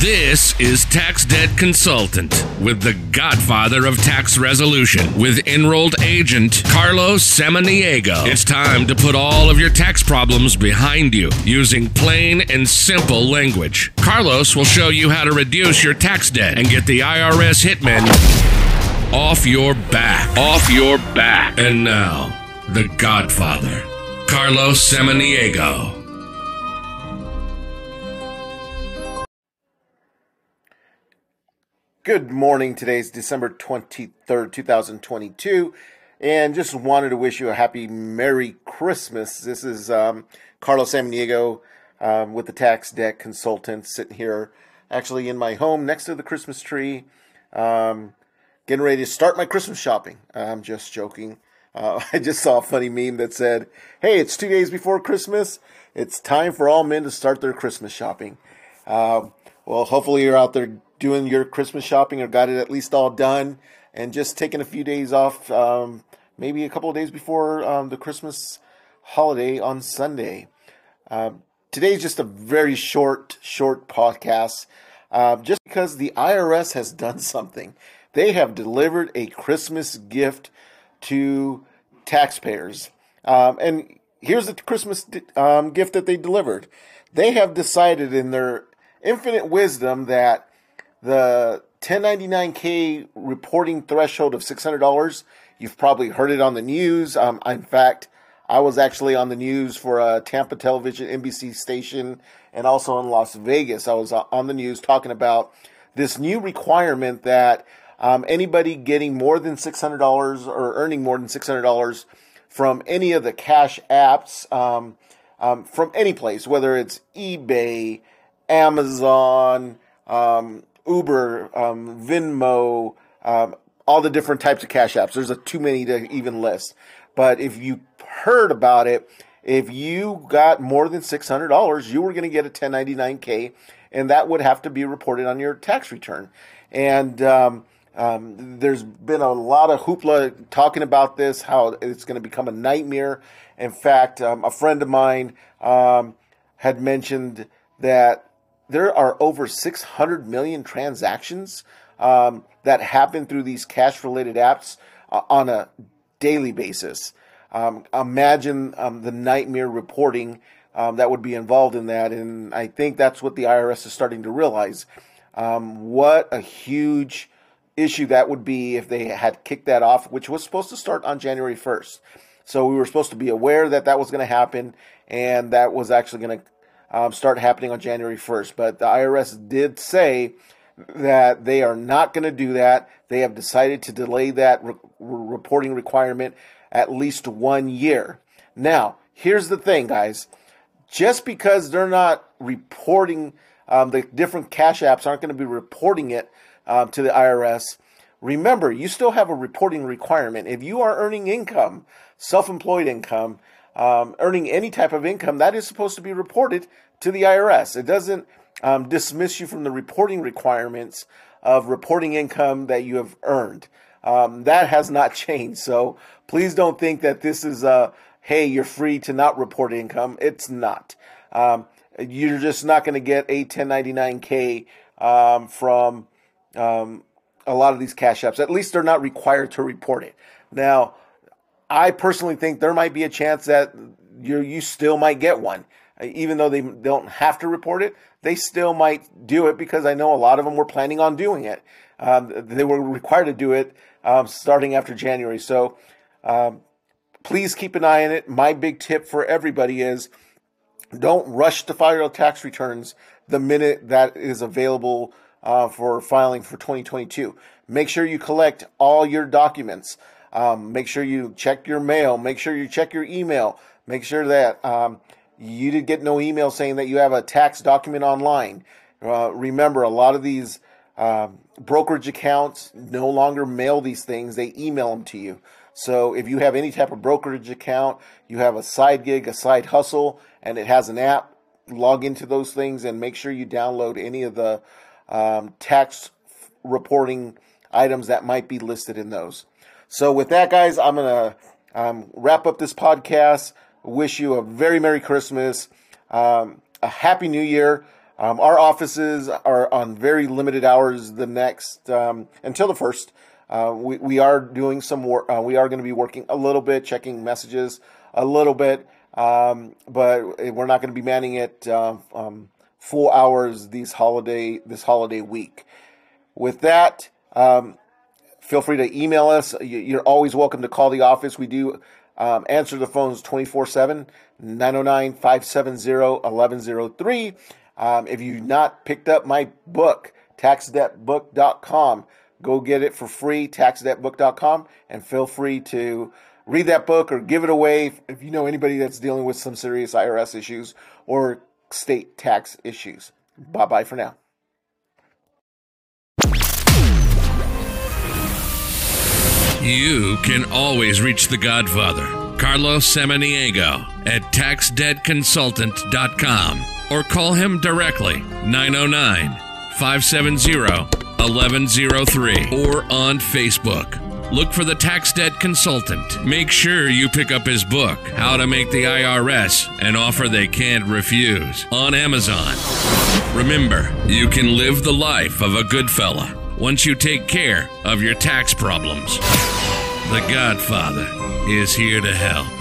This is Tax Debt Consultant with the godfather of tax resolution with enrolled agent Carlos Samaniego. It's time to put all of your tax problems behind you using plain and simple language. Carlos will show you how to reduce your tax debt and get the IRS hitmen off your back. Off your back. And now, the godfather, Carlos Samaniego. Good morning. Today's December 23rd, 2022. And just wanted to wish you a happy Merry Christmas. This is um, Carlos Samaniego um, with the Tax Debt Consultant sitting here actually in my home next to the Christmas tree. Um, getting ready to start my Christmas shopping. I'm just joking. Uh, I just saw a funny meme that said, Hey, it's two days before Christmas. It's time for all men to start their Christmas shopping. Uh, well, hopefully you're out there doing your Christmas shopping or got it at least all done and just taking a few days off, um, maybe a couple of days before um, the Christmas holiday on Sunday. Um, today's just a very short, short podcast, uh, just because the IRS has done something. They have delivered a Christmas gift to taxpayers. Um, and here's the Christmas um, gift that they delivered. They have decided in their infinite wisdom that the 1099K reporting threshold of $600, you've probably heard it on the news. Um, in fact, I was actually on the news for a Tampa television NBC station and also in Las Vegas. I was on the news talking about this new requirement that um, anybody getting more than $600 or earning more than $600 from any of the cash apps um, um, from any place, whether it's eBay, Amazon, um, Uber, um, Venmo, um, all the different types of cash apps. There's a, too many to even list. But if you heard about it, if you got more than $600, you were going to get a 1099K, and that would have to be reported on your tax return. And um, um, there's been a lot of hoopla talking about this, how it's going to become a nightmare. In fact, um, a friend of mine um, had mentioned that there are over 600 million transactions um, that happen through these cash related apps uh, on a daily basis. Um, imagine um, the nightmare reporting um, that would be involved in that. And I think that's what the IRS is starting to realize. Um, what a huge issue that would be if they had kicked that off, which was supposed to start on January 1st. So we were supposed to be aware that that was going to happen, and that was actually going to um, start happening on January 1st. But the IRS did say that they are not going to do that. They have decided to delay that re- reporting requirement at least one year. Now, here's the thing, guys. Just because they're not reporting, um, the different cash apps aren't going to be reporting it uh, to the IRS. Remember, you still have a reporting requirement. If you are earning income, self employed income, um, earning any type of income, that is supposed to be reported to the IRS. It doesn't um, dismiss you from the reporting requirements of reporting income that you have earned. Um, that has not changed. So please don't think that this is a hey, you're free to not report income. It's not. Um, you're just not going to get a 1099K um, from um, a lot of these cash apps. At least they're not required to report it. Now, I personally think there might be a chance that you you still might get one, even though they don't have to report it. They still might do it because I know a lot of them were planning on doing it. Um, they were required to do it um, starting after January. So um, please keep an eye on it. My big tip for everybody is don't rush to file your tax returns the minute that is available uh, for filing for 2022. Make sure you collect all your documents. Um, make sure you check your mail. Make sure you check your email. Make sure that um, you did get no email saying that you have a tax document online. Uh, remember, a lot of these uh, brokerage accounts no longer mail these things, they email them to you. So if you have any type of brokerage account, you have a side gig, a side hustle, and it has an app, log into those things and make sure you download any of the um, tax reporting items that might be listed in those. So, with that, guys, I'm to um, wrap up this podcast. Wish you a very Merry Christmas, um, a Happy New Year. Um, our offices are on very limited hours the next um, until the first. Uh, we, we are doing some work. Uh, we are going to be working a little bit, checking messages a little bit, um, but we're not going to be manning it uh, um, full hours these holiday this holiday week. With that, um, feel free to email us. You're always welcome to call the office. We do um, answer the phones 24 7, 909 570 1103. Um, if you've not picked up my book, taxdebtbook.com, go get it for free, taxdebtbook.com, and feel free to read that book or give it away if you know anybody that's dealing with some serious IRS issues or state tax issues. Bye bye for now. You can always reach the Godfather, Carlos Samaniego, at taxdebtconsultant.com or call him directly 909 570 1103 or on Facebook. Look for the Tax Debt Consultant. Make sure you pick up his book, How to Make the IRS an Offer They Can't Refuse, on Amazon. Remember, you can live the life of a good fella once you take care of your tax problems. The Godfather is here to help.